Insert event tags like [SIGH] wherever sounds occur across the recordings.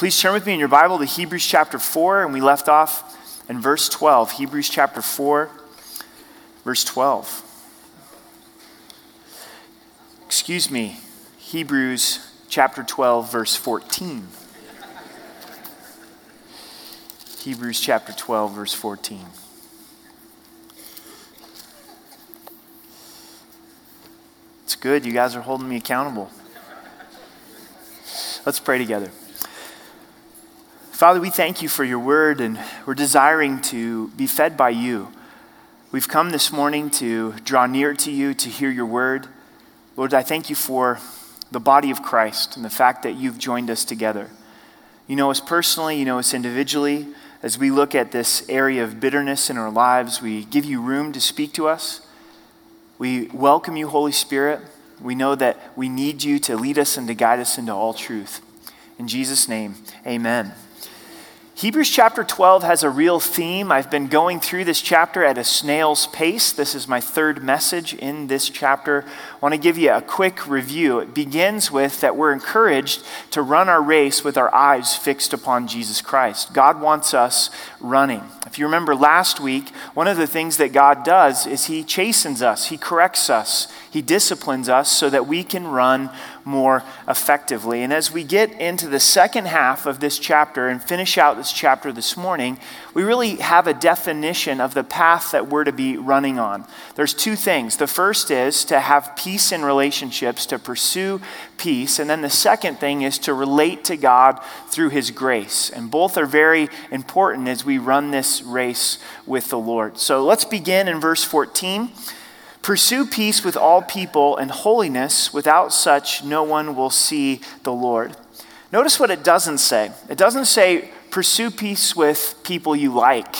Please turn with me in your Bible to Hebrews chapter 4, and we left off in verse 12. Hebrews chapter 4, verse 12. Excuse me, Hebrews chapter 12, verse 14. Hebrews chapter 12, verse 14. It's good. You guys are holding me accountable. Let's pray together. Father, we thank you for your word, and we're desiring to be fed by you. We've come this morning to draw near to you, to hear your word. Lord, I thank you for the body of Christ and the fact that you've joined us together. You know us personally, you know us individually. As we look at this area of bitterness in our lives, we give you room to speak to us. We welcome you, Holy Spirit. We know that we need you to lead us and to guide us into all truth. In Jesus' name, amen. Hebrews chapter 12 has a real theme. I've been going through this chapter at a snail's pace. This is my third message in this chapter. I want to give you a quick review. It begins with that we're encouraged to run our race with our eyes fixed upon Jesus Christ. God wants us running. If you remember last week, one of the things that God does is He chastens us, He corrects us, He disciplines us so that we can run more effectively. And as we get into the second half of this chapter and finish out this chapter this morning, we really have a definition of the path that we're to be running on. There's two things. The first is to have peace in relationships, to pursue peace. And then the second thing is to relate to God through His grace. And both are very important as we run this race with the Lord. So let's begin in verse 14. Pursue peace with all people and holiness. Without such, no one will see the Lord. Notice what it doesn't say. It doesn't say, pursue peace with people you like,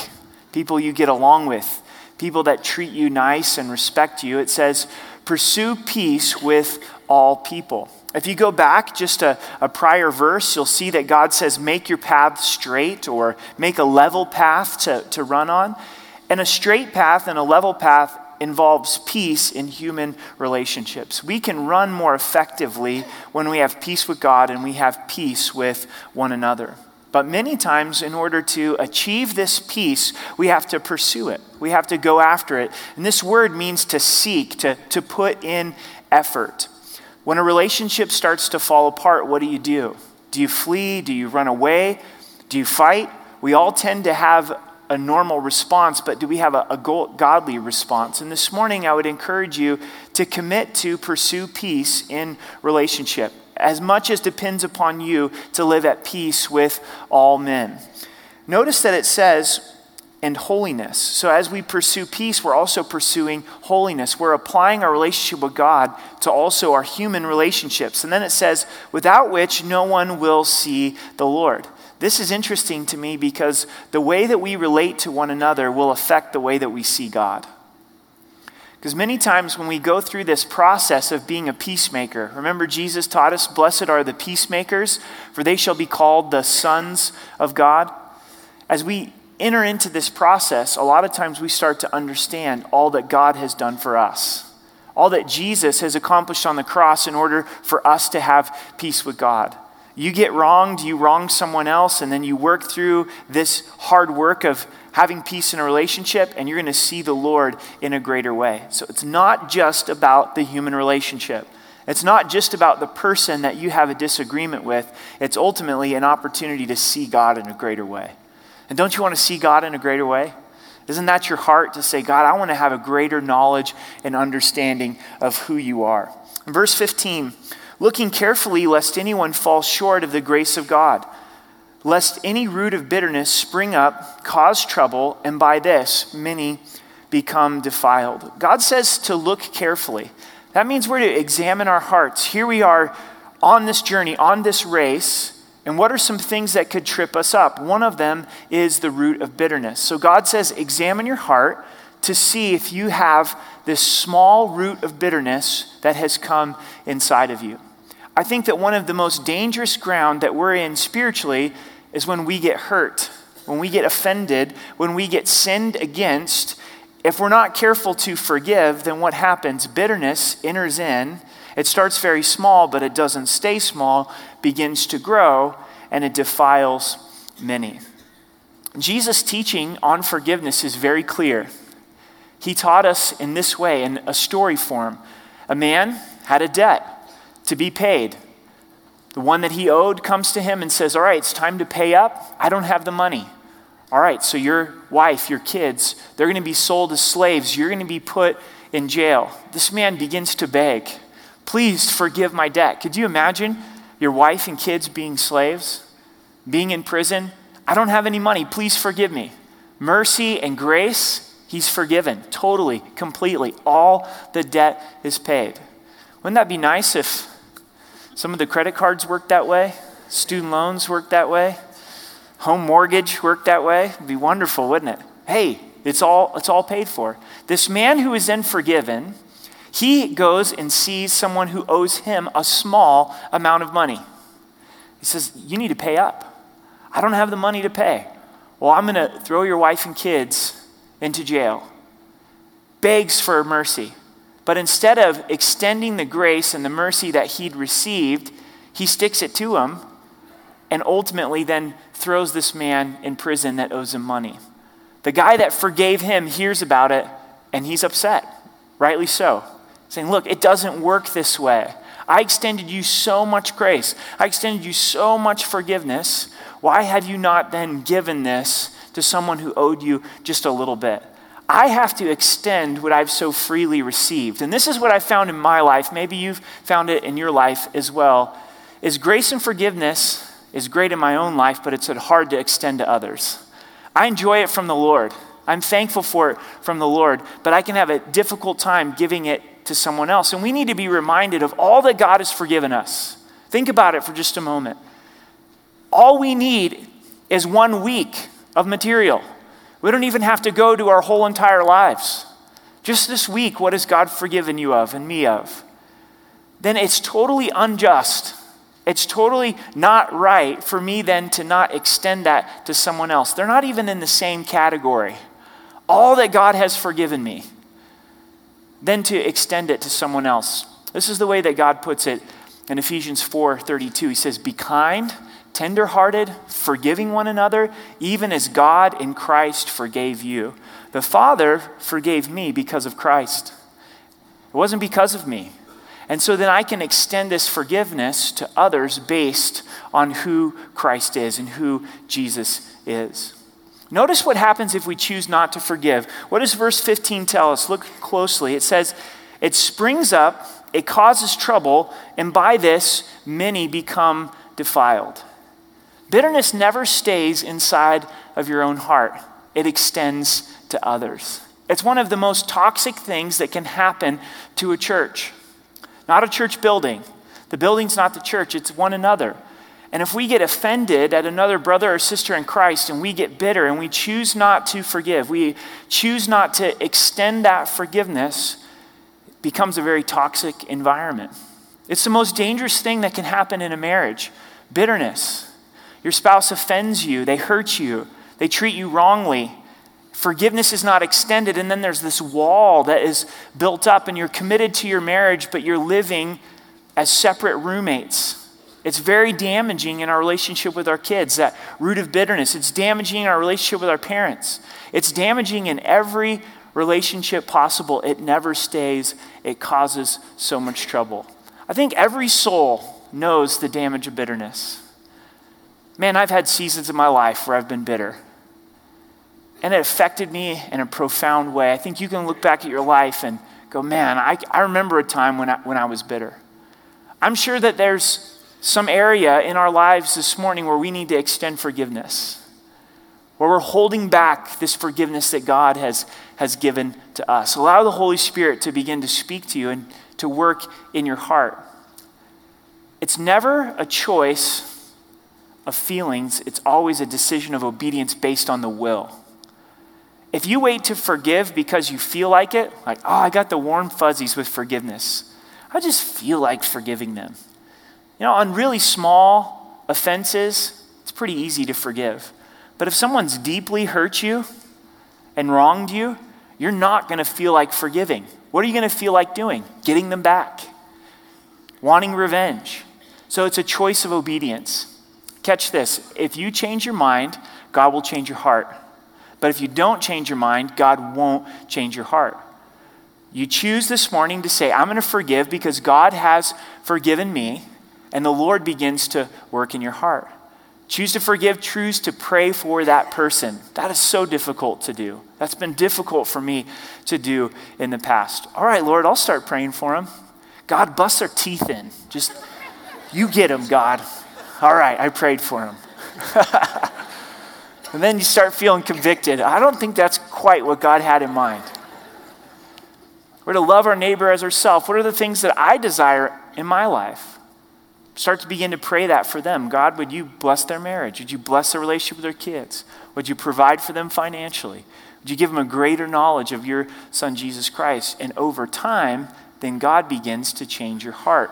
people you get along with, people that treat you nice and respect you. It says, pursue peace with all people. If you go back just a, a, prior verse, you'll see that God says, make your path straight or make a level path to, to run on. And a straight path and a level path involves peace in human relationships. We can run more effectively when we have peace with God and we have peace with one another. But many times, in order to achieve this peace, we have to pursue it. We have to go after it. And this word means to seek, to, to put in effort. When a relationship starts to fall apart, what do you do? Do you flee? Do you run away? Do you fight? We all tend to have a normal response, but do we have a, a godly response? And this morning, I would encourage you to commit to pursue peace in relationship, as much as depends upon you to live at peace with all men. Notice that it says, and holiness. So, as we pursue peace, we're also pursuing holiness. We're applying our relationship with God to also our human relationships. And then it says, without which no one will see the Lord. This is interesting to me because the way that we relate to one another will affect the way that we see God. Because many times when we go through this process of being a peacemaker, remember Jesus taught us, Blessed are the peacemakers, for they shall be called the sons of God. As we enter into this process, a lot of times we start to understand all that God has done for us, all that Jesus has accomplished on the cross in order for us to have peace with God. You get wronged, you wrong someone else, and then you work through this hard work of having peace in a relationship, and you're going to see the Lord in a greater way. So it's not just about the human relationship. It's not just about the person that you have a disagreement with. It's ultimately an opportunity to see God in a greater way. And don't you want to see God in a greater way? Isn't that your heart to say, God, I want to have a greater knowledge and understanding of who you are? In verse 15, looking carefully lest anyone fall short of the grace of God, lest any root of bitterness spring up, cause trouble, and by this many become defiled. God says to look carefully. That means we're to examine our hearts. Here we are on this journey, on this race. And what are some things that could trip us up? One of them is the root of bitterness. So God says, examine your heart to see if you have this small root of bitterness that has come inside of you. I think that one of the most dangerous ground that we're in spiritually is when we get hurt, when we get offended, when we get sinned against. If we're not careful to forgive, then what happens? Bitterness enters in. It starts very small, but it doesn't stay small, begins to grow. and it defiles many. Jesus' teaching on forgiveness is very clear. He taught us in this way, in a story form. A man had a debt to be paid. The one that he owed comes to him and says, All right, it's time to pay up. I don't have the money. All right, so your wife, your kids, they're going to be sold as slaves. You're going to be put in jail. This man begins to beg, Please forgive my debt. Could you imagine your wife and kids being slaves, being in prison? I don't have any money. Please forgive me. Mercy and grace, he's forgiven totally, completely. All the debt is paid. Wouldn't that be nice if some of the credit cards work that way? Student loans work that way? home mortgage work that way? It'd be wonderful, wouldn't it? Hey, it's all, it's all paid for. This man who is then forgiven, he goes and sees someone who owes him a small amount of money. He says, You need to pay up. I don't have the money to pay. Well, I'm going to throw your wife and kids into jail. Begs for mercy. But instead of extending the grace and the mercy that he'd received, he sticks it to him and ultimately then throws this man in prison that owes him money. The guy that forgave him hears about it and he's upset, rightly so, saying, Look, it doesn't work this way. I extended you so much grace, I extended you so much forgiveness. Why have you not then given this to someone who owed you just a little bit? I have to extend what I've so freely received. And this is what I found in my life. Maybe you've found it in your life as well. Is grace and forgiveness is great in my own life, but it's hard to extend to others. I enjoy it from the Lord. I'm thankful for it from the Lord, but I can have a difficult time giving it to someone else. And we need to be reminded of all that God has forgiven us. Think about it for just a moment. All we need is one week of material. We don't even have to go to our whole entire lives. Just this week, what has God forgiven you of and me of? Then it's totally unjust it's totally not right for me then to not extend that to someone else. They're not even in the same category. All that God has forgiven me, then to extend it to someone else. This is the way that God puts it in Ephesians 4:32. He says, "Be kind, tender-hearted, forgiving one another, even as God in Christ forgave you." The Father forgave me because of Christ. It wasn't because of me. And so then I can extend this forgiveness to others based on who Christ is and who Jesus is. Notice what happens if we choose not to forgive. What does verse 15 tell us? Look closely. It says, It springs up, it causes trouble, and by this many become defiled. Bitterness never stays inside of your own heart, it extends to others. It's one of the most toxic things that can happen to a church not a church building. The building's not the church, it's one another. And if we get offended at another brother or sister in Christ and we get bitter and we choose not to forgive, we choose not to extend that forgiveness, it becomes a very toxic environment. It's the most dangerous thing that can happen in a marriage bitterness. Your spouse offends you, they hurt you, they treat you wrongly, Forgiveness is not extended, and then there's this wall that is built up, and you're committed to your marriage, but you're living as separate roommates. It's very damaging in our relationship with our kids, that root of bitterness. It's damaging in our relationship with our parents. It's damaging in every relationship possible. It never stays, it causes so much trouble. I think every soul knows the damage of bitterness. Man, I've had seasons in my life where I've been bitter and it affected me in a profound way. I think you can look back at your life and go, man, I, I remember a time when I, when I was bitter. I'm sure that there's some area in our lives this morning where we need to extend forgiveness, where we're holding back this forgiveness that God has, has given to us. Allow the Holy Spirit to begin to speak to you and to work in your heart. It's never a choice of feelings, it's always a decision of obedience based on the will. If you wait to forgive because you feel like it, like, oh, I got the warm fuzzies with forgiveness, I just feel like forgiving them. You know, on really small offenses, it's pretty easy to forgive. But if someone's deeply hurt you and wronged you, you're not going to feel like forgiving. What are you going to feel like doing? Getting them back, wanting revenge. So it's a choice of obedience. Catch this if you change your mind, God will change your heart. But if you don't change your mind, God won't change your heart. You choose this morning to say, I'm going to forgive because God has forgiven me, and the Lord begins to work in your heart. Choose to forgive, choose to pray for that person. That is so difficult to do. That's been difficult for me to do in the past. All right, Lord, I'll start praying for them. God, bust their teeth in. Just, you get them, God. All right, I prayed for them. [LAUGHS] and then you start feeling convicted. I don't think that's quite what God had in mind. We're to love our neighbor as ourselves. What are the things that I desire in my life? Start to begin to pray that for them. God, would you bless their marriage? Would you bless their relationship with their kids? Would you provide for them financially? Would you give them a greater knowledge of your son, Jesus Christ? And over time, then God begins to change your heart.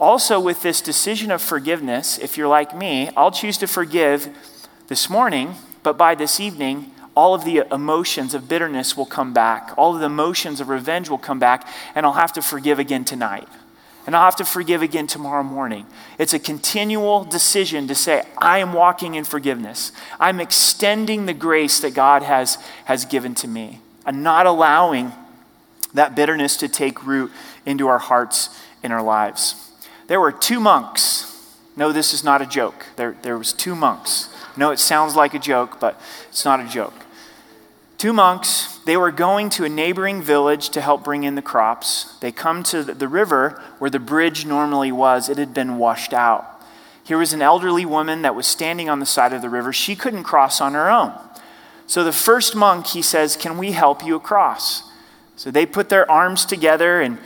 Also, with this decision of forgiveness, if you're like me, I'll choose to forgive this morning, but by this evening, all of the emotions of bitterness will come back. All of the emotions of revenge will come back, and I'll have to forgive again tonight. And I'll have to forgive again tomorrow morning. It's a continual decision to say, I am walking in forgiveness. I'm extending the grace that God has, has given to me. and not allowing that bitterness to take root into our hearts and our lives. There were two monks. No, this is not a joke. There, there was two monks. No, it sounds like a joke, but it's not a joke. Two monks, they were going to a neighboring village to help bring in the crops. They come to the river where the bridge normally was, it had been washed out. Here was an elderly woman that was standing on the side of the river. She couldn't cross on her own. So the first monk, he says, Can we help you across? So they put their arms together and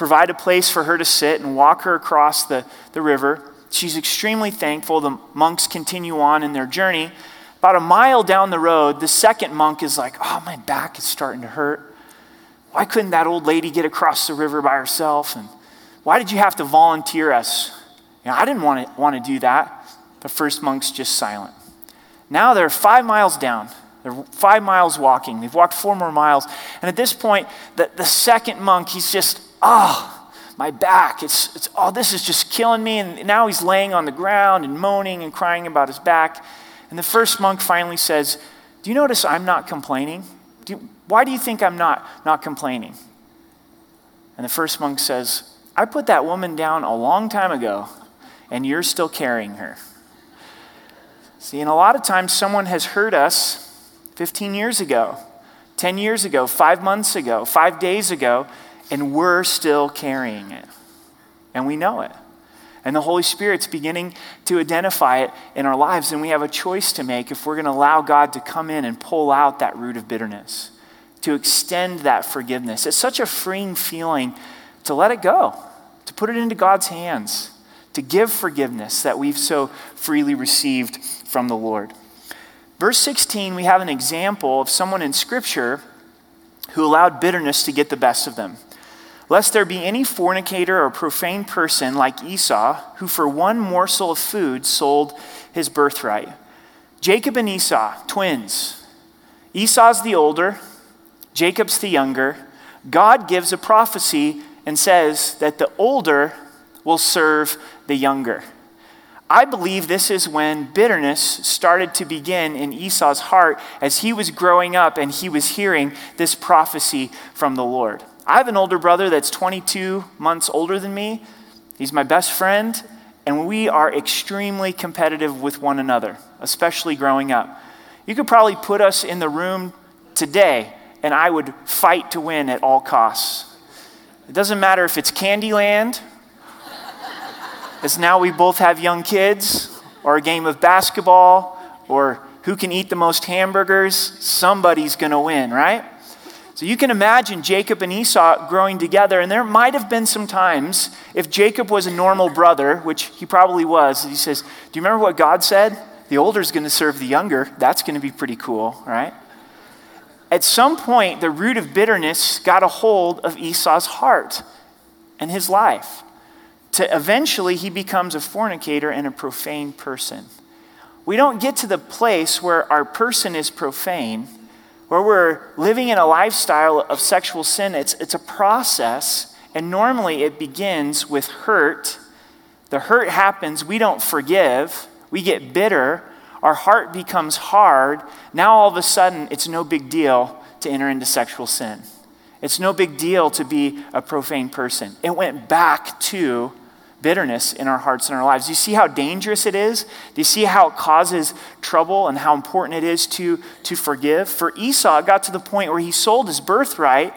provide a place for her to sit and walk her across the, the river. She's extremely thankful. The monks continue on in their journey. About a mile down the road, the second monk is like, Oh, my back is starting to hurt. Why couldn't that old lady get across the river by herself? And why did you have to volunteer us? You know, I didn't want to, want to do that. The first monk's just silent. Now they're five miles down. They're five miles walking. They've walked four more miles. And at this point, the, the second monk, he's just, oh, my back. It's, it's, oh, this is just killing me. And now he's laying on the ground and moaning and crying about his back. And the first monk finally says, Do you notice I'm not complaining? Do you, why do you think I'm not, not complaining? And the first monk says, I put that woman down a long time ago, and you're still carrying her. See, and a lot of times someone has hurt us 15 years ago, 10 years ago, five months ago, five days ago, and we're still carrying it. And we know it. And the Holy Spirit's beginning to identify it in our lives. And we have a choice to make if we're going to allow God to come in and pull out that root of bitterness, to extend that forgiveness. It's such a freeing feeling to let it go, to put it into God's hands, to give forgiveness that we've so freely received from the Lord. Verse 16, we have an example of someone in Scripture who allowed bitterness to get the best of them lest there be any fornicator or profane person like Esau, who for one morsel of food sold his birthright. Jacob and Esau, twins. Esau's the older, Jacob's the younger. God gives a prophecy and says that the older will serve the younger. I believe this is when bitterness started to begin in Esau's heart as he was growing up and he was hearing this prophecy from the Lord. I have an older brother that's 22 months older than me. He's my best friend, and we are extremely competitive with one another, especially growing up. You could probably put us in the room today, and I would fight to win at all costs. It doesn't matter if it's Candyland, [LAUGHS] as now we both have young kids, or a game of basketball, or who can eat the most hamburgers, somebody's to win, right? So you can imagine Jacob and Esau growing together, and there might have been some times if Jacob was a normal brother, which he probably was, he says, Do you remember what God said? The older is going to serve the younger. That's going to be pretty cool, right? At some point, the root of bitterness got a hold of Esau's heart and his life. To eventually, he becomes a fornicator and a profane person. We don't get to the place where our person is profane where we're living in a lifestyle of sexual sin, it's, it's a process, and normally it begins with hurt. The hurt happens, we don't forgive, We get bitter, our heart becomes hard. Now all of a sudden, it's no big deal to enter into sexual sin. It's no big deal to be a profane person. It went back to bitterness in our hearts and our lives. Do you see how dangerous it is? Do you see how it causes trouble and how important it is to, to forgive? For Esau, it got to the point where he sold his birthright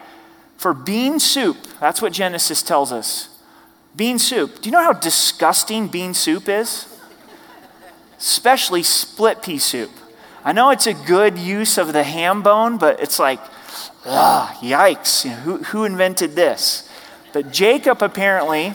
for bean soup. That's what Genesis tells us. Bean soup. Do you know how disgusting bean soup is? Especially split pea soup. I know it's a good use of the ham bone, but it's like, ah, yikes. You know, who, who invented this? But Jacob apparently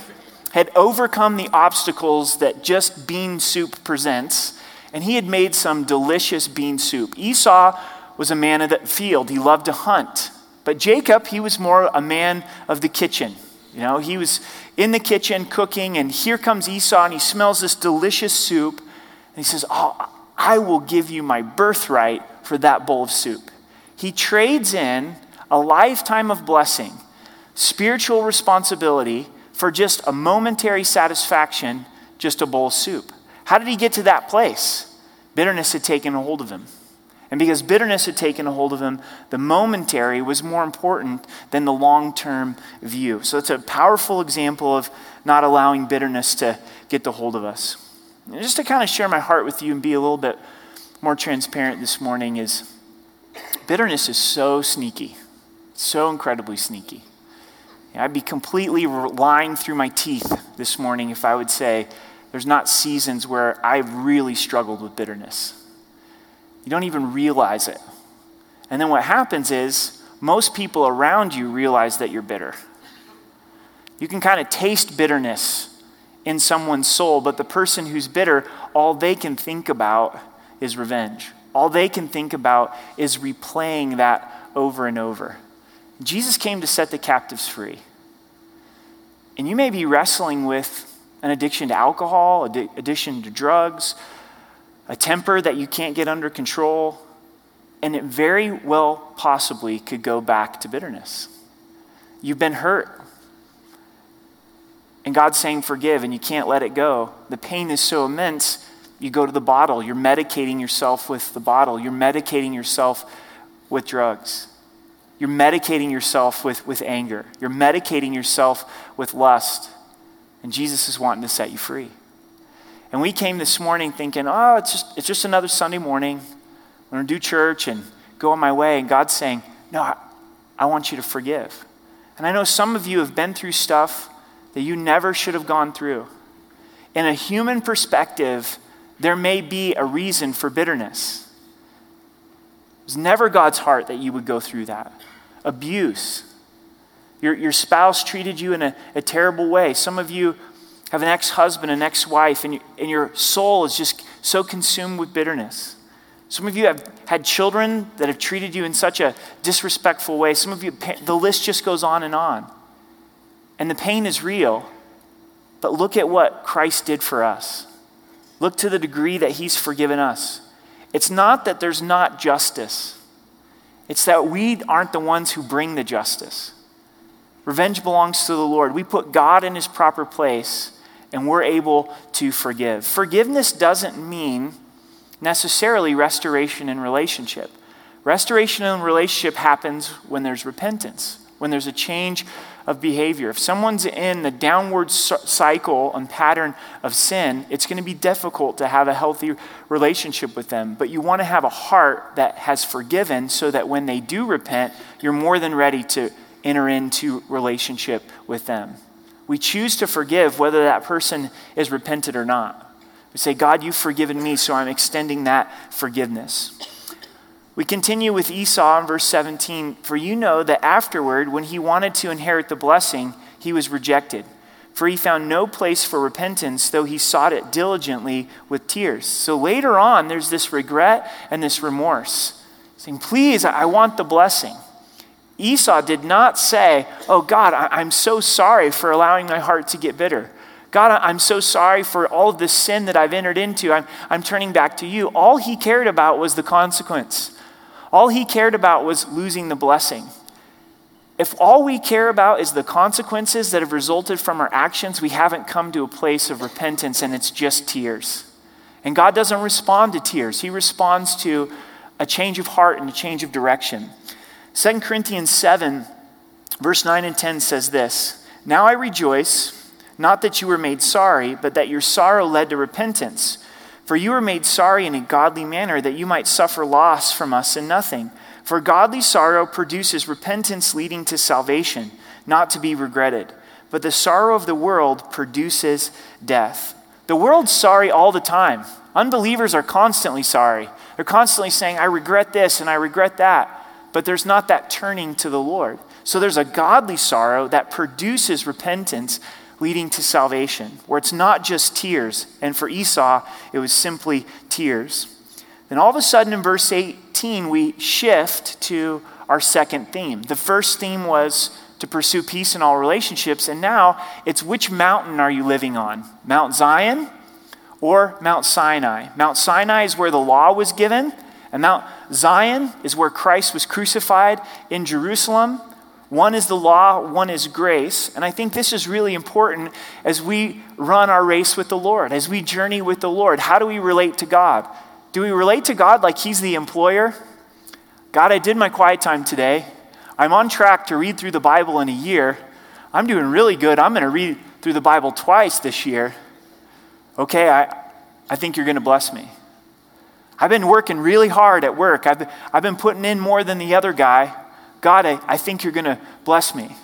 had overcome the obstacles that just bean soup presents, and he had made some delicious bean soup. Esau was a man of the field, he loved to hunt. But Jacob, he was more a man of the kitchen. You know, he was in the kitchen cooking, and here comes Esau, and he smells this delicious soup, and he says, Oh, I will give you my birthright for that bowl of soup. He trades in a lifetime of blessing, spiritual responsibility, for just a momentary satisfaction, just a bowl of soup. How did he get to that place? Bitterness had taken a hold of him. And because bitterness had taken a hold of him, the momentary was more important than the long term view. So it's a powerful example of not allowing bitterness to get the hold of us. And just to kind of share my heart with you and be a little bit more transparent this morning is bitterness is so sneaky, so incredibly sneaky. I'd be completely lying through my teeth this morning if I would say there's not seasons where I've really struggled with bitterness. You don't even realize it. And then what happens is most people around you realize that you're bitter. You can kind of taste bitterness in someone's soul, but the person who's bitter, all they can think about is revenge. All they can think about is replaying that over and over. Jesus came to set the captives free. And you may be wrestling with an addiction to alcohol, an addiction to drugs, a temper that you can't get under control, and it very well possibly could go back to bitterness. You've been hurt. And God's saying, forgive, and you can't let it go. The pain is so immense, you go to the bottle. You're medicating yourself with the bottle. You're medicating yourself with drugs. You're medicating yourself with, with anger. You're medicating yourself with lust. And Jesus is wanting to set you free. And we came this morning thinking, oh, it's just, it's just another Sunday morning. I'm going to do church and go on my way. And God's saying, no, I, I want you to forgive. And I know some of you have been through stuff that you never should have gone through. In a human perspective, there may be a reason for bitterness. It was never God's heart that you would go through that abuse. Your, your spouse treated you in a, a terrible way. Some of you have an ex husband, an ex wife, and, you, and your soul is just so consumed with bitterness. Some of you have had children that have treated you in such a disrespectful way. Some of you, the list just goes on and on. And the pain is real. But look at what Christ did for us. Look to the degree that He's forgiven us. It's not that there's not justice. It's that we aren't the ones who bring the justice. Revenge belongs to the Lord. We put God in his proper place and we're able to forgive. Forgiveness doesn't mean necessarily restoration in relationship. Restoration in relationship happens when there's repentance, when there's a change of behavior. If someone's in the downward cycle and pattern of sin, it's going to be difficult to have a healthy relationship with them. But you want to have a heart that has forgiven so that when they do repent, you're more than ready to enter into relationship with them. We choose to forgive whether that person is repented or not. We say, God, you've forgiven me, so I'm extending that forgiveness. We continue with Esau in verse 17. For you know that afterward, when he wanted to inherit the blessing, he was rejected. For he found no place for repentance, though he sought it diligently with tears. So later on, there's this regret and this remorse, saying, Please, I want the blessing. Esau did not say, Oh God, I'm so sorry for allowing my heart to get bitter. God, I'm so sorry for all of this sin that I've entered into. I'm, I'm turning back to you. All he cared about was the consequence. All he cared about was losing the blessing. If all we care about is the consequences that have resulted from our actions, we haven't come to a place of repentance and it's just tears. And God doesn't respond to tears, He responds to a change of heart and a change of direction. 2 Corinthians 7, verse 9 and 10 says this Now I rejoice, not that you were made sorry, but that your sorrow led to repentance. For you were made sorry in a godly manner, that you might suffer loss from us in nothing. For godly sorrow produces repentance leading to salvation, not to be regretted. But the sorrow of the world produces death. The world's sorry all the time. Unbelievers are constantly sorry. They're constantly saying, I regret this and I regret that. But there's not that turning to the Lord. So there's a godly sorrow that produces repentance leading to salvation, where it's not just tears. And for Esau, it was simply tears. Then all of a sudden in verse 18, we shift to our second theme. The first theme was to pursue peace in all relationships, and now it's which mountain are you living on? Mount Zion or Mount Sinai? Mount Sinai is where the law was given, and Mount Zion is where Christ was crucified in Jerusalem. One is the law, one is grace. And I think this is really important as we run our race with the Lord, as we journey with the Lord. How do we relate to God? Do we relate to God like He's the employer? God, I did my quiet time today. I'm on track to read through the Bible in a year. I'm doing really good. I'm going to read through the Bible twice this year. Okay, I, I think you're going to bless me. I've been working really hard at work. I've, I've been putting in more than the other guy. God, I, I think you're going to bless me.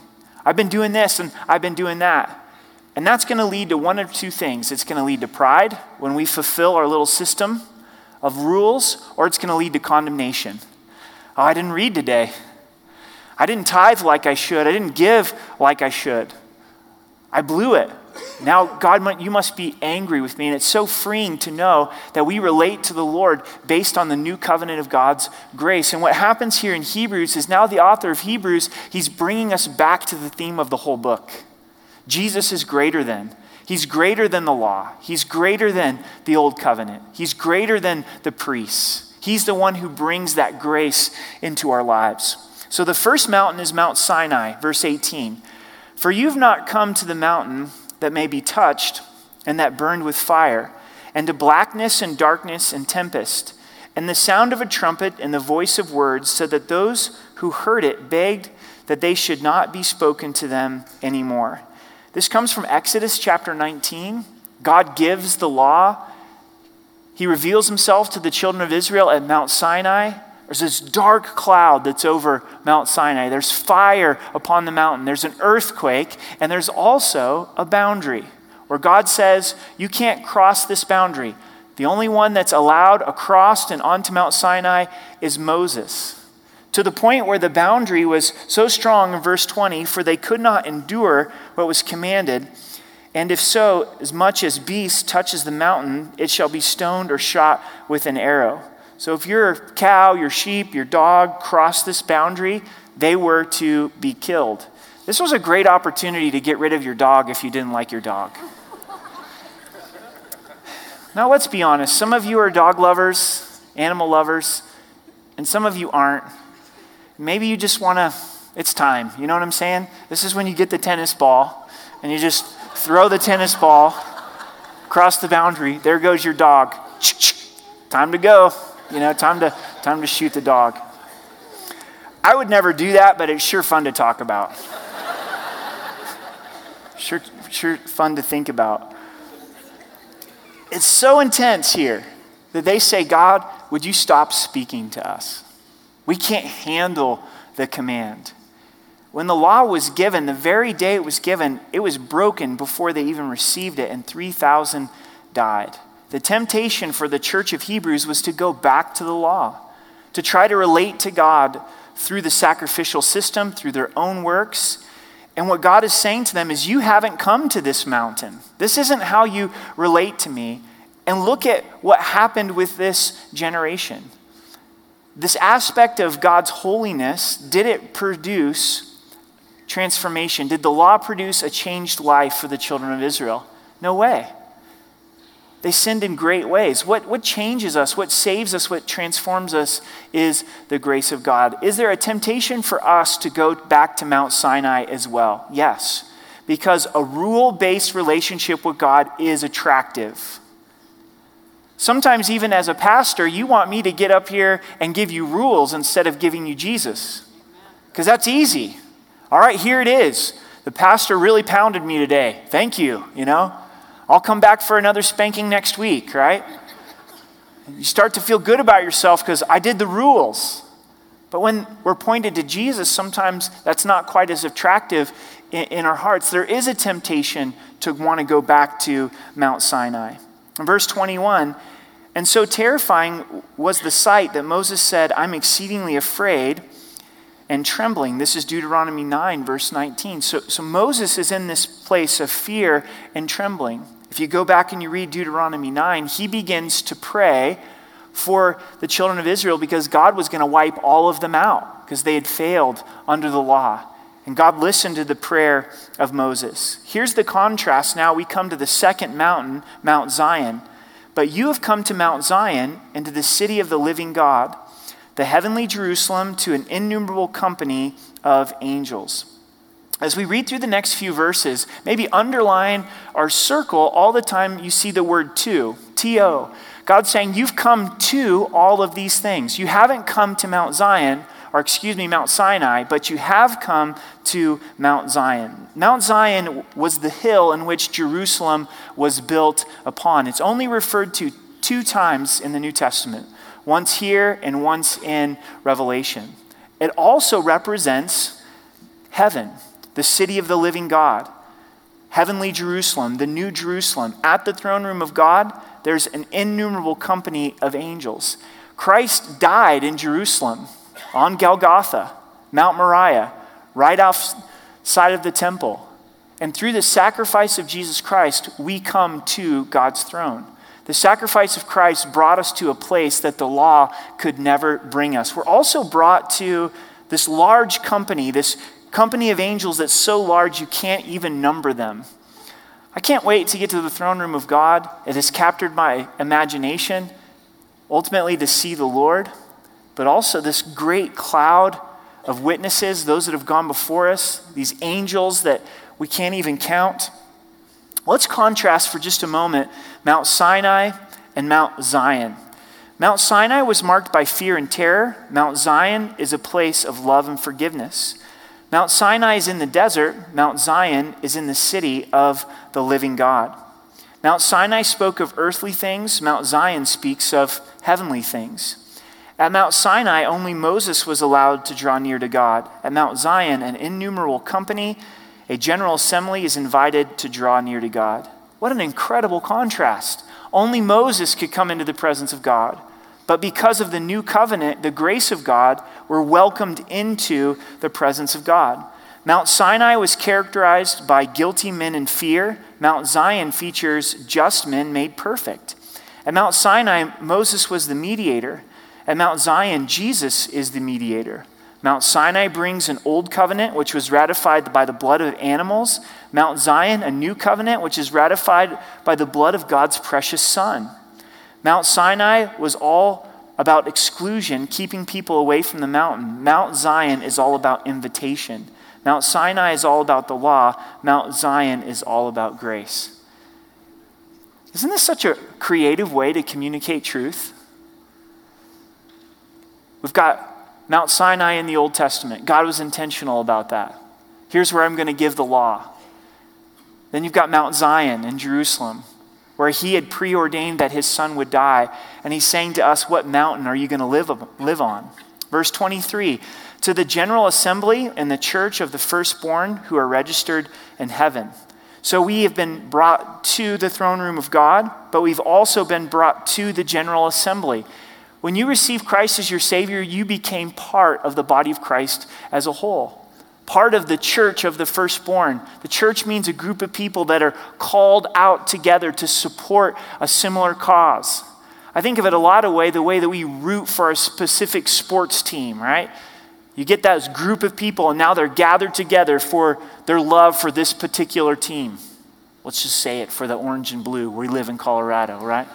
I've been doing this and I've been doing that. And that's going to lead to one of two things. It's going to lead to pride when we fulfill our little system of rules, or it's going to lead to condemnation. Oh, I didn't read today. I didn't tithe like I should. I didn't give like I should. I blew it. Now, God, you must be angry with me. And it's so freeing to know that we relate to the Lord based on the new covenant of God's grace. And what happens here in Hebrews is now the author of Hebrews, he's bringing us back to the theme of the whole book. Jesus is greater than. He's greater than the law. He's greater than the old covenant. He's greater than the priests. He's the one who brings that grace into our lives. So the first mountain is Mount Sinai, verse 18. For you've not come to the mountain that may be touched and that burned with fire, and to blackness and darkness and tempest, and the sound of a trumpet and the voice of words, so that those who heard it begged that they should not be spoken to them anymore. This comes from Exodus chapter 19. God gives the law. He reveals himself to the children of Israel at Mount Sinai. There's this dark cloud that's over Mount Sinai. There's fire upon the mountain. There's an earthquake, and there's also a boundary where God says, You can't cross this boundary. The only one that's allowed across and onto Mount Sinai is Moses. To the point where the boundary was so strong in verse 20, for they could not endure what was commanded. And if so, as much as beast touches the mountain, it shall be stoned or shot with an arrow. So if your cow, your sheep, your dog crossed this boundary, they were to be killed. This was a great opportunity to get rid of your dog if you didn't like your dog. now, let's be honest. Some of you are dog lovers, animal lovers, and some of you aren't. Maybe you just want to, it's time. You know what I'm saying? This is when you get the tennis ball and you just throw the tennis ball across the boundary. There goes your dog. Time to go. You know, time to, time to shoot the dog. I would never do that, but it's sure fun to talk about. sure, sure fun to think about. It's so intense here that they say, God, would you stop speaking to us? We can't handle the command. When the law was given, the very day it was given, it was broken before they even received it, and 3,000 died. The temptation for the church of Hebrews was to go back to the law, to try to relate to God through the sacrificial system, through their own works. And what God is saying to them is, You haven't come to this mountain. This isn't how you relate to me. And look at what happened with this generation. This aspect of God's holiness, did it produce transformation? Did the law produce a changed life for the children of Israel? No way. They sinned in great ways. What, what changes us, what saves us, what transforms us is the grace of God. Is there a temptation for us to go back to Mount Sinai as well? Yes, because a rule based relationship with God is attractive. Sometimes, even as a pastor, you want me to get up here and give you rules instead of giving you Jesus. Because that's easy. All right, here it is. The pastor really pounded me today. Thank you, you know. I'll come back for another spanking next week, right? You start to feel good about yourself because I did the rules. But when we're pointed to Jesus, sometimes that's not quite as attractive in, in our hearts. There is a temptation to want to go back to Mount Sinai. In verse 21, and so terrifying was the sight that Moses said, I'm exceedingly afraid and trembling. This is Deuteronomy 9, verse 19. So, so Moses is in this place of fear and trembling. If you go back and you read Deuteronomy 9, he begins to pray for the children of Israel because God was going to wipe all of them out because they had failed under the law. And God listened to the prayer of Moses. Here's the contrast. Now we come to the second mountain, Mount Zion. But you have come to Mount Zion and to the city of the living God, the heavenly Jerusalem, to an innumerable company of angels as we read through the next few verses, maybe underline or circle all the time you see the word to, T O. God's saying, You've come to all of these things. You haven't come to Mount Zion, or excuse me, Mount Sinai, but you have come to Mount Zion. Mount Zion was the hill in which Jerusalem was built upon. It's only referred to two times in the New Testament once here and once in Revelation. It also represents heaven the city of the living God, heavenly Jerusalem, the new Jerusalem. At the throne room of God, there's an innumerable company of angels. Christ died in Jerusalem on Golgotha, Mount Moriah, right outside of the temple. And through the sacrifice of Jesus Christ, we come to God's throne. The sacrifice of Christ brought us to a place that the law could never bring us. We're also brought to this large company, this company of angels that's so large you can't even number them. I can't wait to get to the throne room of God. It has captured my imagination, ultimately to see the Lord, but also this great cloud of witnesses, those that have gone before us, these angels that we can't even count. Let's contrast for just a moment Mount Sinai and Mount Zion. Mount Sinai was marked by fear and terror. Mount Zion is a place of love and forgiveness. Mount Sinai is in the desert, Mount Zion is in the city of the living God. Mount Sinai spoke of earthly things, Mount Zion speaks of heavenly things. At Mount Sinai, only Moses was allowed to draw near to God. At Mount Zion, an innumerable company, a general assembly is invited to draw near to God. What an incredible contrast. Only Moses could come into the presence of God. But because of the new covenant, the grace of God, we're welcomed into the presence of God. Mount Sinai was characterized by guilty men in fear. Mount Zion features just men made perfect. At Mount Sinai, Moses was the mediator. At Mount Zion, Jesus is the mediator. Mount Sinai brings an old covenant, which was ratified by the blood of animals. Mount Zion, a new covenant, which is ratified by the blood of God's precious Son. Mount Sinai was all about exclusion, keeping people away from the mountain. Mount Zion is all about invitation. Mount Sinai is all about the law. Mount Zion is all about grace. Isn't this such a creative way to communicate truth? We've got Mount Sinai in the Old Testament. God was intentional about that. Here's where I'm going to give the law. Then you've got Mount Zion in Jerusalem where he had preordained that his son would die. And he's saying to us, What mountain are you going to live, live on? Verse 23 To the general assembly and the church of the firstborn who are registered in heaven. So we have been brought to the throne room of God, but we've also been brought to the general assembly. When you received Christ as your Savior, you became part of the body of Christ as a whole part of the church of the firstborn. The church means a group of people that are called out together to support a similar cause. I think of it a lot of way the way that we root for a specific sports team, right? You get that group of people and now they're gathered together for their love for this particular team. Let's just say it for the orange and blue. We live in Colorado, right?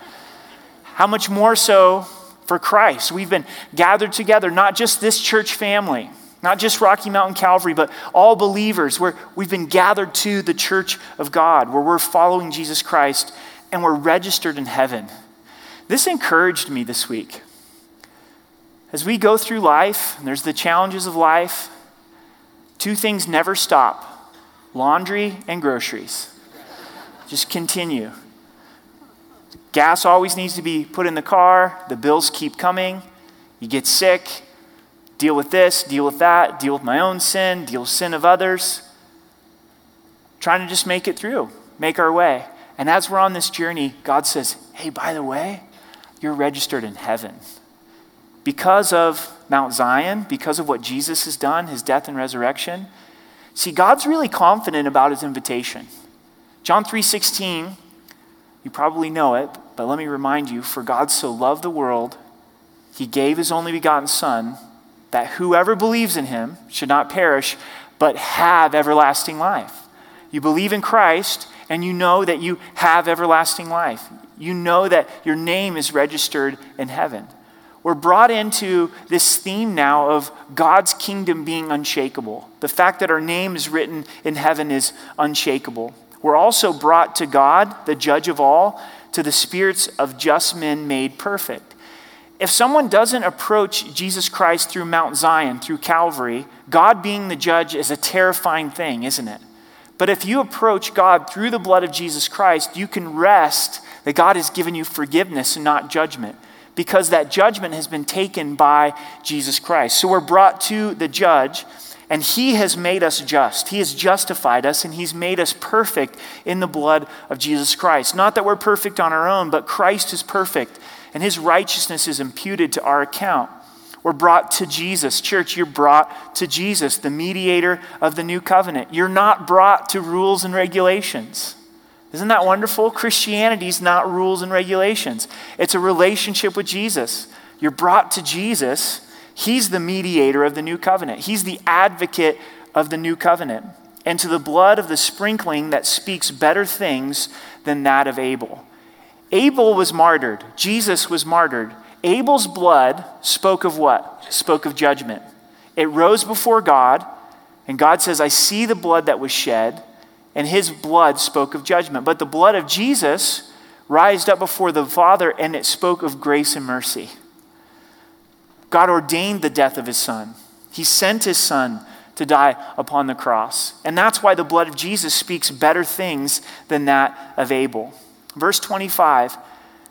How much more so for Christ? We've been gathered together, not just this church family, not just Rocky Mountain Calvary, but all believers, where we've been gathered to the church of God, where we're following Jesus Christ and we're registered in heaven. This encouraged me this week. As we go through life, and there's the challenges of life, two things never stop laundry and groceries. Just continue. Gas always needs to be put in the car, the bills keep coming, you get sick, deal with this, deal with that, deal with my own sin, deal with sin of others. Trying to just make it through, make our way. And as we're on this journey, God says, hey, by the way, you're registered in heaven. Because of Mount Zion, because of what Jesus has done, his death and resurrection. See, God's really confident about his invitation. John 3:16, you probably know it, but let me remind you, for God so loved the world, he gave his only begotten son that whoever believes in him should not perish, but have everlasting life. You believe in Christ, and you know that you have everlasting life. You know that your name is registered in heaven. We're brought into this theme now of God's kingdom being unshakable. The fact that our name is written in heaven is unshakable. We're also brought to God, the judge of all, to the spirits of just men made perfect. If someone doesn't approach Jesus Christ through Mount Zion, through Calvary, God being the judge is a terrifying thing, isn't it? But if you approach God through the blood of Jesus Christ, you can rest that God has given you forgiveness and not judgment because that judgment has been taken by Jesus Christ. So we're brought to the judge, and he has made us just. He has justified us, and he's made us perfect in the blood of Jesus Christ. Not that we're perfect on our own, but Christ is perfect and his righteousness is imputed to our account. We're brought to Jesus. Church, you're brought to Jesus, the mediator of the new covenant. You're not brought to rules and regulations. Isn't that wonderful? Christianity is not rules and regulations, it's a relationship with Jesus. You're brought to Jesus. He's the mediator of the new covenant, He's the advocate of the new covenant, and to the blood of the sprinkling that speaks better things than that of Abel. Abel was martyred, Jesus was martyred. Abel's blood spoke of what? Spoke of judgment. It rose before God, and God says, I see the blood that was shed, and his blood spoke of judgment. But the blood of Jesus rised up before the Father, and it spoke of grace and mercy. God ordained the death of his son. He sent his son to die upon the cross. And that's why the blood of Jesus speaks better things than that of Abel. Verse 25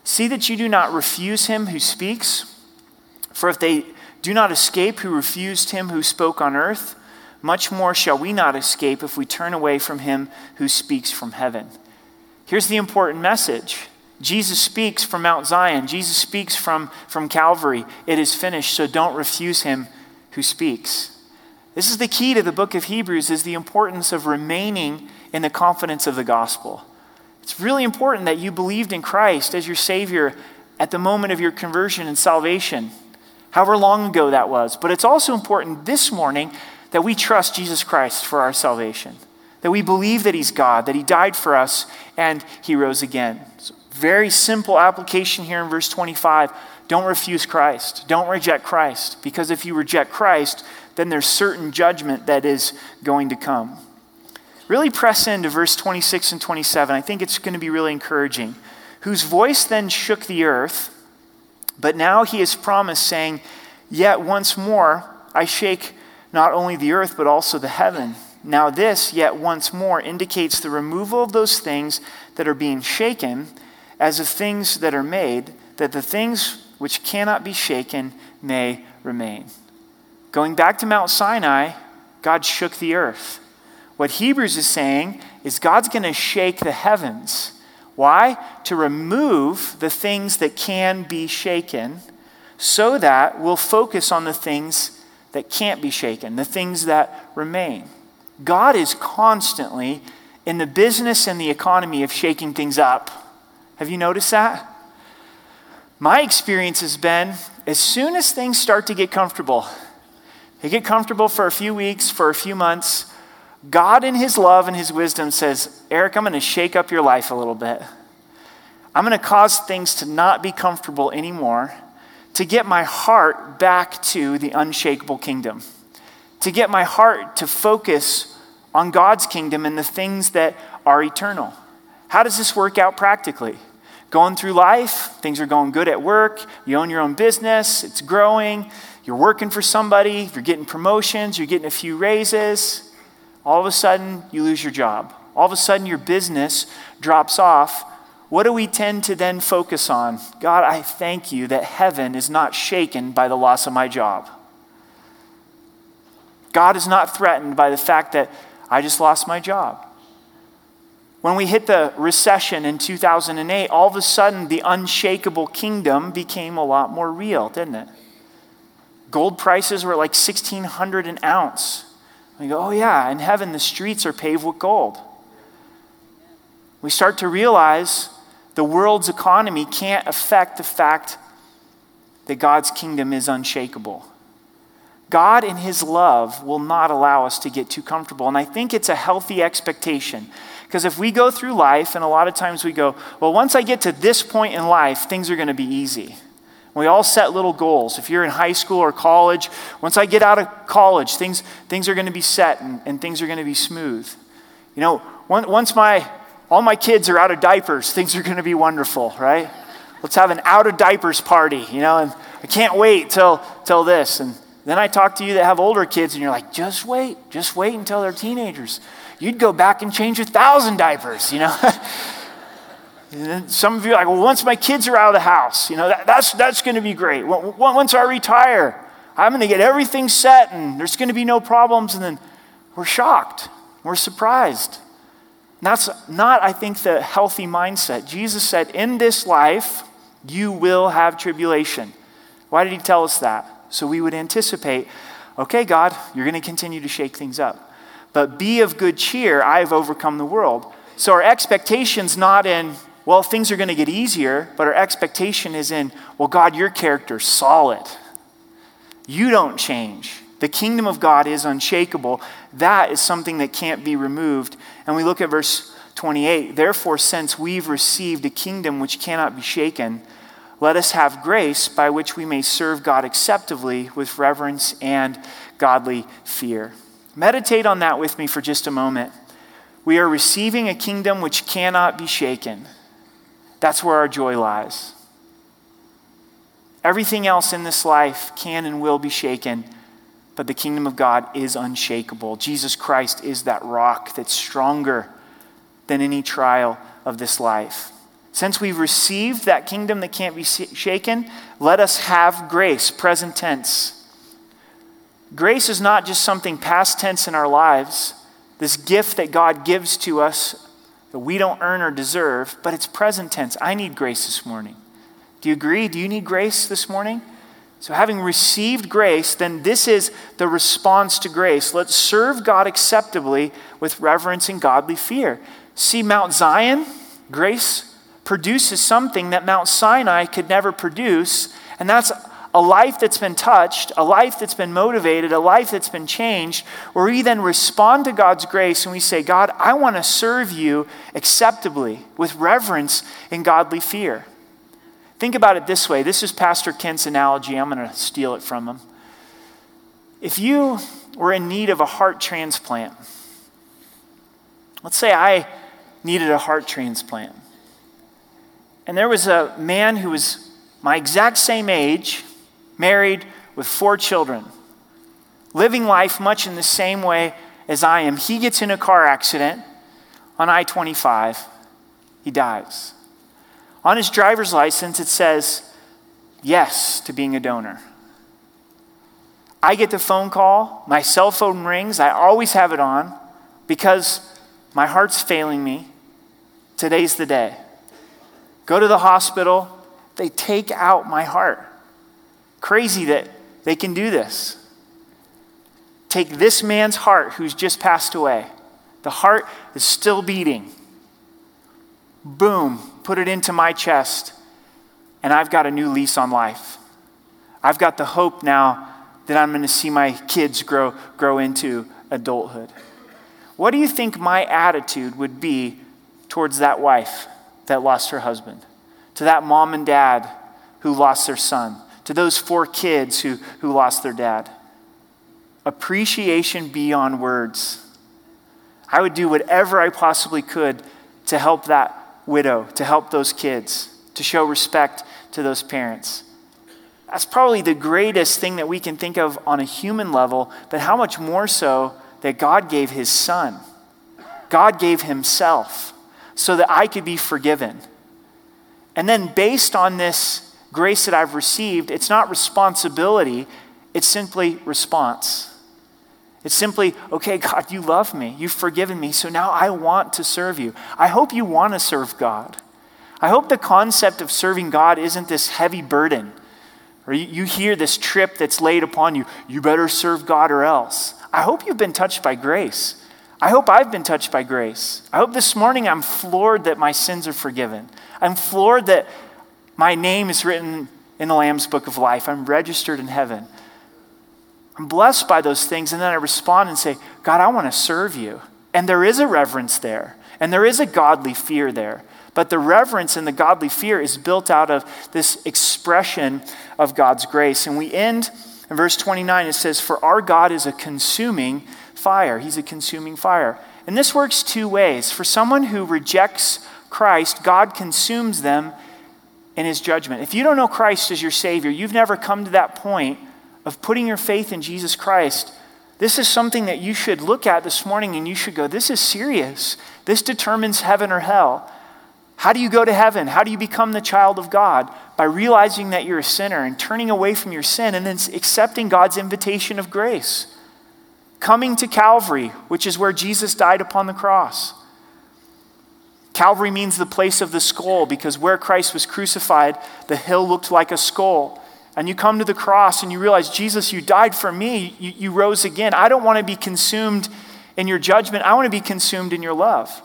See that you do not refuse him who speaks, for if they do not escape who refused him who spoke on earth, much more shall we not escape if we turn away from him who speaks from heaven. Here's the important message Jesus speaks from Mount Zion, Jesus speaks from, from Calvary. It is finished, so don't refuse him who speaks. This is the key to the book of Hebrews is the importance of remaining in the confidence of the gospel. It's really important that you believed in Christ as your Savior at the moment of your conversion and salvation, however long ago that was. But it's also important this morning that we trust Jesus Christ for our salvation, that we believe that He's God, that He died for us, and He rose again. So very simple application here in verse 25. Don't refuse Christ. Don't reject Christ, because if you reject Christ, then there's certain judgment that is going to come really press into verse 26 and 27. I think it's going to be really encouraging. Whose voice then shook the earth, but now he has promised, saying, Yet once more I shake not only the earth, but also the heaven. Now, this, yet once more, indicates the removal of those things that are being shaken, as of things that are made, that the things which cannot be shaken may remain. Going back to Mount Sinai, God shook the earth. What Hebrews is saying is God's going to shake the heavens. Why? To remove the things that can be shaken so that we'll focus on the things that can't be shaken, the things that remain. God is constantly in the business and the economy of shaking things up. Have you noticed that? My experience has been as soon as things start to get comfortable, they get comfortable for a few weeks, for a few months, God, in His love and His wisdom, says, Eric, I'm going to shake up your life a little bit. I'm going to cause things to not be comfortable anymore to get my heart back to the unshakable kingdom, to get my heart to focus on God's kingdom and the things that are eternal. How does this work out practically? Going through life, things are going good at work, you own your own business, it's growing, you're working for somebody, you're getting promotions, you're getting a few raises. All of a sudden, you lose your job. All of a sudden, your business drops off. What do we tend to then focus on? God, I thank you that heaven is not shaken by the loss of my job. God is not threatened by the fact that I just lost my job. When we hit the recession in 2008, all of a sudden the unshakable kingdom became a lot more real, didn't it? Gold prices were like 1600 an ounce. We go, oh yeah, in heaven the streets are paved with gold. We start to realize the world's economy can't affect the fact that God's kingdom is unshakable. God, in His love, will not allow us to get too comfortable. And I think it's a healthy expectation. Because if we go through life, and a lot of times we go, well, once I get to this point in life, things are going to be easy. We all set little goals. If you're in high school or college, once I get out of college, things, things are going to be set and, and things are going to be smooth. You know, once my, all my kids are out of diapers, things are going to be wonderful, right? Let's have an out of diapers party, you know, and I can't wait till, till this. And then I talk to you that have older kids, and you're like, just wait, just wait until they're teenagers. You'd go back and change a thousand diapers, you know? [LAUGHS] some of you are like, well, once my kids are out of the house, you know, that, that's, that's going to be great. Once I retire, I'm going to get everything set, and there's going to be no problems. And then we're shocked, we're surprised. And that's not, I think, the healthy mindset. Jesus said, in this life, you will have tribulation. Why did he tell us that? So we would anticipate, okay, God, you're going to continue to shake things up. But be of good cheer, I have overcome the world. So our expectation's not in, well, things are going to get easier, but our expectation is in, well, God, your character's solid. You don't change. The kingdom of God is unshakable. That is something that can't be removed. And we look at verse 28. Therefore, since we've received a kingdom which cannot be shaken, let us have grace by which we may serve God acceptably with reverence and godly fear. Meditate on that with me for just a moment. We are receiving a kingdom which cannot be shaken. That's where our joy lies. Everything else in this life can and will be shaken, but the kingdom of God is unshakable. Jesus Christ is that rock that's stronger than any trial of this life. Since we've received that kingdom that can't be shaken, let us have grace, present tense. Grace is not just something past tense in our lives, this gift that God gives to us that we don't earn or deserve, but it's present tense. I need grace this morning. Do you agree? Do you need grace this morning? So, having received grace, then this is the response to grace. Let's serve God acceptably with reverence and godly fear. See Mount Zion, grace produces something that Mount Sinai could never produce, and that's a life that's been touched, a life that's been motivated, a life that's been changed, where we then respond to God's grace and we say, God, I want to serve you acceptably with reverence and godly fear. Think about it this way. This is Pastor Kent's analogy. I'm going to steal it from him. If you were in need of a heart transplant, let's say I needed a heart transplant. And there was a man who was my exact same age, married with four children, living life much in the same way as I am. He gets in a car accident on I 25, he dies. On his driver's license, it says yes to being a donor. I get the phone call, my cell phone rings, I always have it on because my heart's failing me. Today's the day. Go to the hospital, they take out my heart. Crazy that they can do this. Take this man's heart who's just passed away. The heart is still beating. Boom, put it into my chest, and I've got a new lease on life. I've got the hope now that I'm going to see my kids grow, grow into adulthood. What do you think my attitude would be towards that wife? that lost her husband, to that mom and dad who lost their son, to those four kids who, who lost their dad. Appreciation beyond words. I would do whatever I possibly could to help that widow, to help those kids. to show respect to those parents. That's probably the greatest thing that we can think of on a human level, but how much more so that God gave his son. God gave himself so that I could be forgiven. And then, based on this grace that I've received, it's not responsibility, it's simply response. It's simply, okay, God, you love me. You've forgiven me. So now I want to serve you. I hope you want to serve God. I hope the concept of serving God isn't this heavy burden. Or you, you hear this trip that's laid upon you. You better serve God or else. I hope you've been touched by grace. I hope I've been touched by grace. I hope this morning I'm floored that my sins are forgiven. I'm floored that my name is written in the Lamb's book of life. I'm registered in heaven. I'm blessed by those things, and then I respond and say, God, I want to serve you. And there is a reverence there, and there is a godly fear there. But the reverence and the godly fear is built out of this expression of God's grace. And we end in verse 29, it says, For our God is a consuming fire. He's a consuming fire. And this works two ways. For someone who rejects Christ, God consumes them in his judgment. If you don't know Christ as your Savior, you've never come to that point of putting your faith in Jesus Christ, this is something that you should look at this morning and you should go, This is serious. This determines heaven or hell. How do you go to heaven? How do you become the child of God? By realizing that you're a sinner and turning away from your sin and then accepting God's invitation of grace. Coming to Calvary, which is where Jesus died upon the cross. Calvary means the place of the skull because where Christ was crucified, the hill looked like a skull and you come to the cross and you realize, Jesus, you died for me, you, you rose again. I don't want to be consumed in your judgment, I want to be consumed in your love.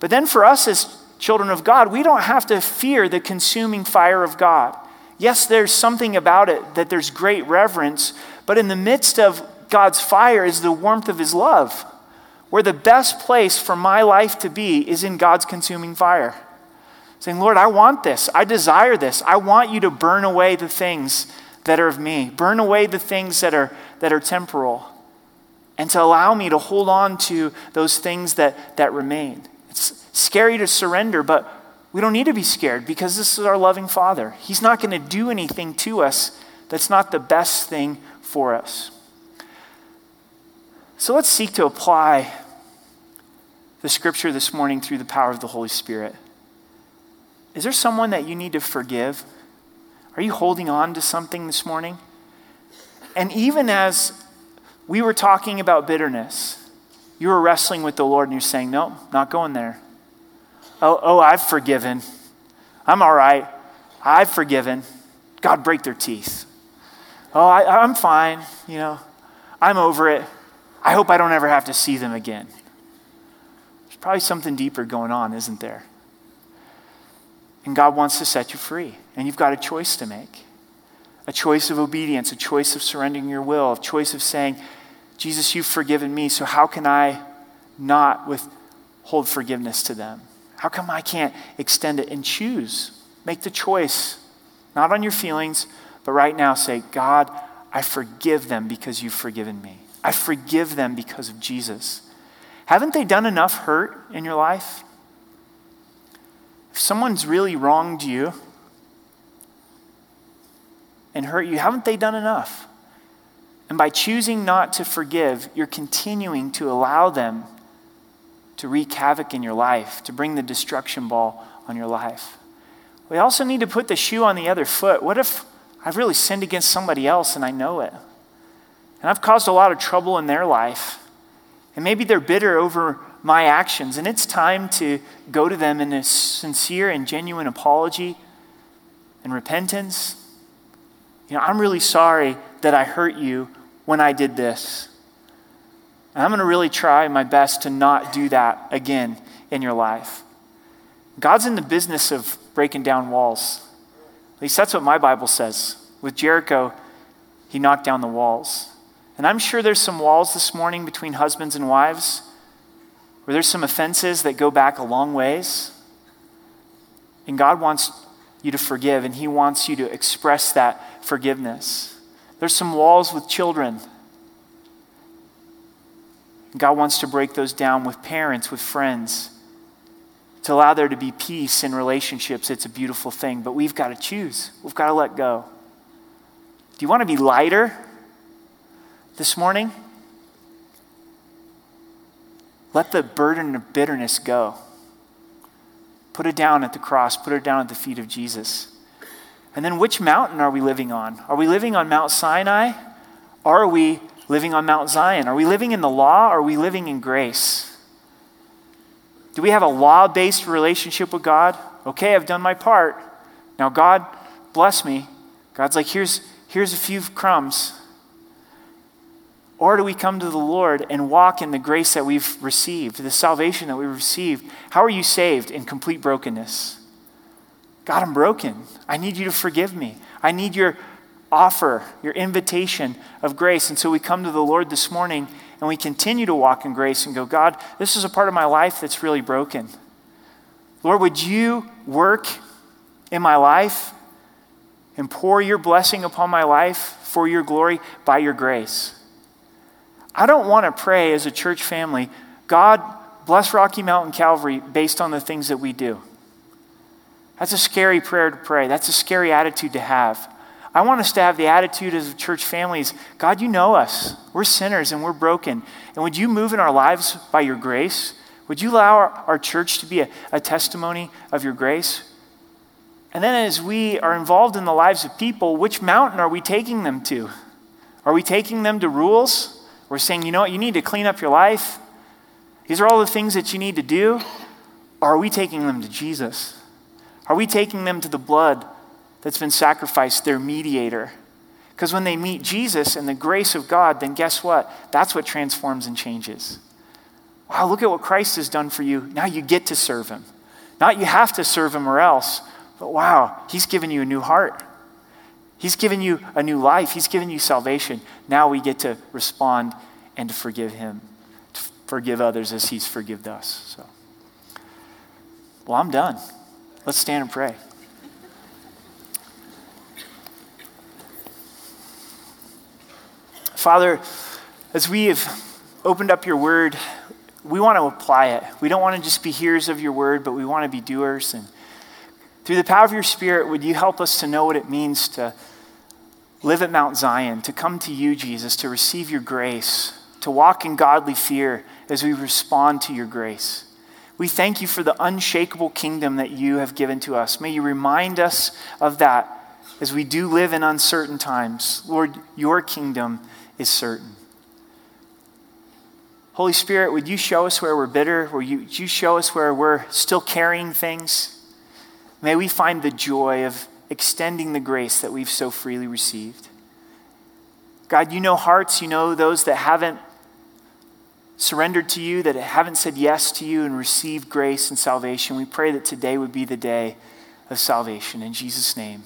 But then for us as children of God, we don't have to fear the consuming fire of God. Yes, there's something about it that there's great reverence, but in the midst of God's fire is the warmth of his love, where the best place for my life to be is in God's consuming fire saying, Lord, I want this. I desire this. I want you to burn away the things that are of me, burn away the things that are, that are temporal, and to allow me to hold on to those things that, that remain. It's scary to surrender, but we don't need to be scared because this is our loving Father. He's not going to do anything to us that's not the best thing for us. So let's seek to apply the scripture this morning through the power of the Holy Spirit. Is there someone that you need to forgive? Are you holding on to something this morning? And even as we were talking about bitterness, you were wrestling with the Lord and you're saying, No, not going there. Oh, oh, I've forgiven. I'm all right. I've forgiven. God, break their teeth. Oh, I, I'm fine. You know, I'm over it. I hope I don't ever have to see them again. There's probably something deeper going on, isn't there? And God wants to set you free. And you've got a choice to make a choice of obedience, a choice of surrendering your will, a choice of saying, Jesus, you've forgiven me, so how can I not withhold forgiveness to them? How come I can't extend it and choose? Make the choice, not on your feelings, but right now say, God, I forgive them because you've forgiven me. I forgive them because of Jesus. Haven't they done enough hurt in your life? If someone's really wronged you and hurt you, haven't they done enough? And by choosing not to forgive, you're continuing to allow them to wreak havoc in your life, to bring the destruction ball on your life. We also need to put the shoe on the other foot. What if I've really sinned against somebody else and I know it? And I've caused a lot of trouble in their life. And maybe they're bitter over my actions. And it's time to go to them in a sincere and genuine apology and repentance. You know, I'm really sorry that I hurt you when I did this. And I'm going to really try my best to not do that again in your life. God's in the business of breaking down walls. At least that's what my Bible says. With Jericho, he knocked down the walls. And I'm sure there's some walls this morning between husbands and wives where there's some offenses that go back a long ways. And God wants you to forgive, and He wants you to express that forgiveness. There's some walls with children. God wants to break those down with parents, with friends, to allow there to be peace in relationships, it's a beautiful thing. But we've got to choose, we've got to let go. Do you want to be lighter this morning? Let the burden of bitterness go. Put it down at the cross, put it down at the feet of Jesus. And then, which mountain are we living on? Are we living on Mount Sinai? Are we living on Mount Zion? Are we living in the law? Are we living in grace? Do we have a law based relationship with God? Okay, I've done my part. Now, God, bless me. God's like, here's, here's a few crumbs. Or do we come to the Lord and walk in the grace that we've received, the salvation that we've received? How are you saved? In complete brokenness. God, I'm broken. I need you to forgive me. I need your offer, your invitation of grace. And so we come to the Lord this morning and we continue to walk in grace and go, God, this is a part of my life that's really broken. Lord, would you work in my life and pour your blessing upon my life for your glory by your grace? I don't want to pray as a church family, God, bless Rocky Mountain Calvary based on the things that we do. That's a scary prayer to pray. That's a scary attitude to have. I want us to have the attitude as church families God, you know us. We're sinners and we're broken. And would you move in our lives by your grace? Would you allow our, our church to be a, a testimony of your grace? And then as we are involved in the lives of people, which mountain are we taking them to? Are we taking them to rules? We're saying, you know what, you need to clean up your life. These are all the things that you need to do. Or are we taking them to Jesus? Are we taking them to the blood that's been sacrificed, their mediator? Because when they meet Jesus and the grace of God, then guess what? That's what transforms and changes. Wow, look at what Christ has done for you. Now you get to serve him. Not you have to serve him or else, but wow, he's given you a new heart. He's given you a new life. He's given you salvation. Now we get to respond and to forgive him, to forgive others as he's forgiven us. So, well, I'm done. Let's stand and pray. Father, as we have opened up your word, we want to apply it. We don't want to just be hearers of your word, but we want to be doers. And through the power of your Spirit, would you help us to know what it means to live at Mount Zion, to come to you, Jesus, to receive your grace, to walk in godly fear as we respond to your grace? We thank you for the unshakable kingdom that you have given to us. May you remind us of that as we do live in uncertain times. Lord, your kingdom is certain. Holy Spirit, would you show us where we're bitter? Would you, show us where we're still carrying things? May we find the joy of extending the grace that we've so freely received. God, you know hearts, you know those that haven't surrendered to you, that haven't said yes to you and received grace and salvation. We pray that today would be the day of salvation. In Jesus' name.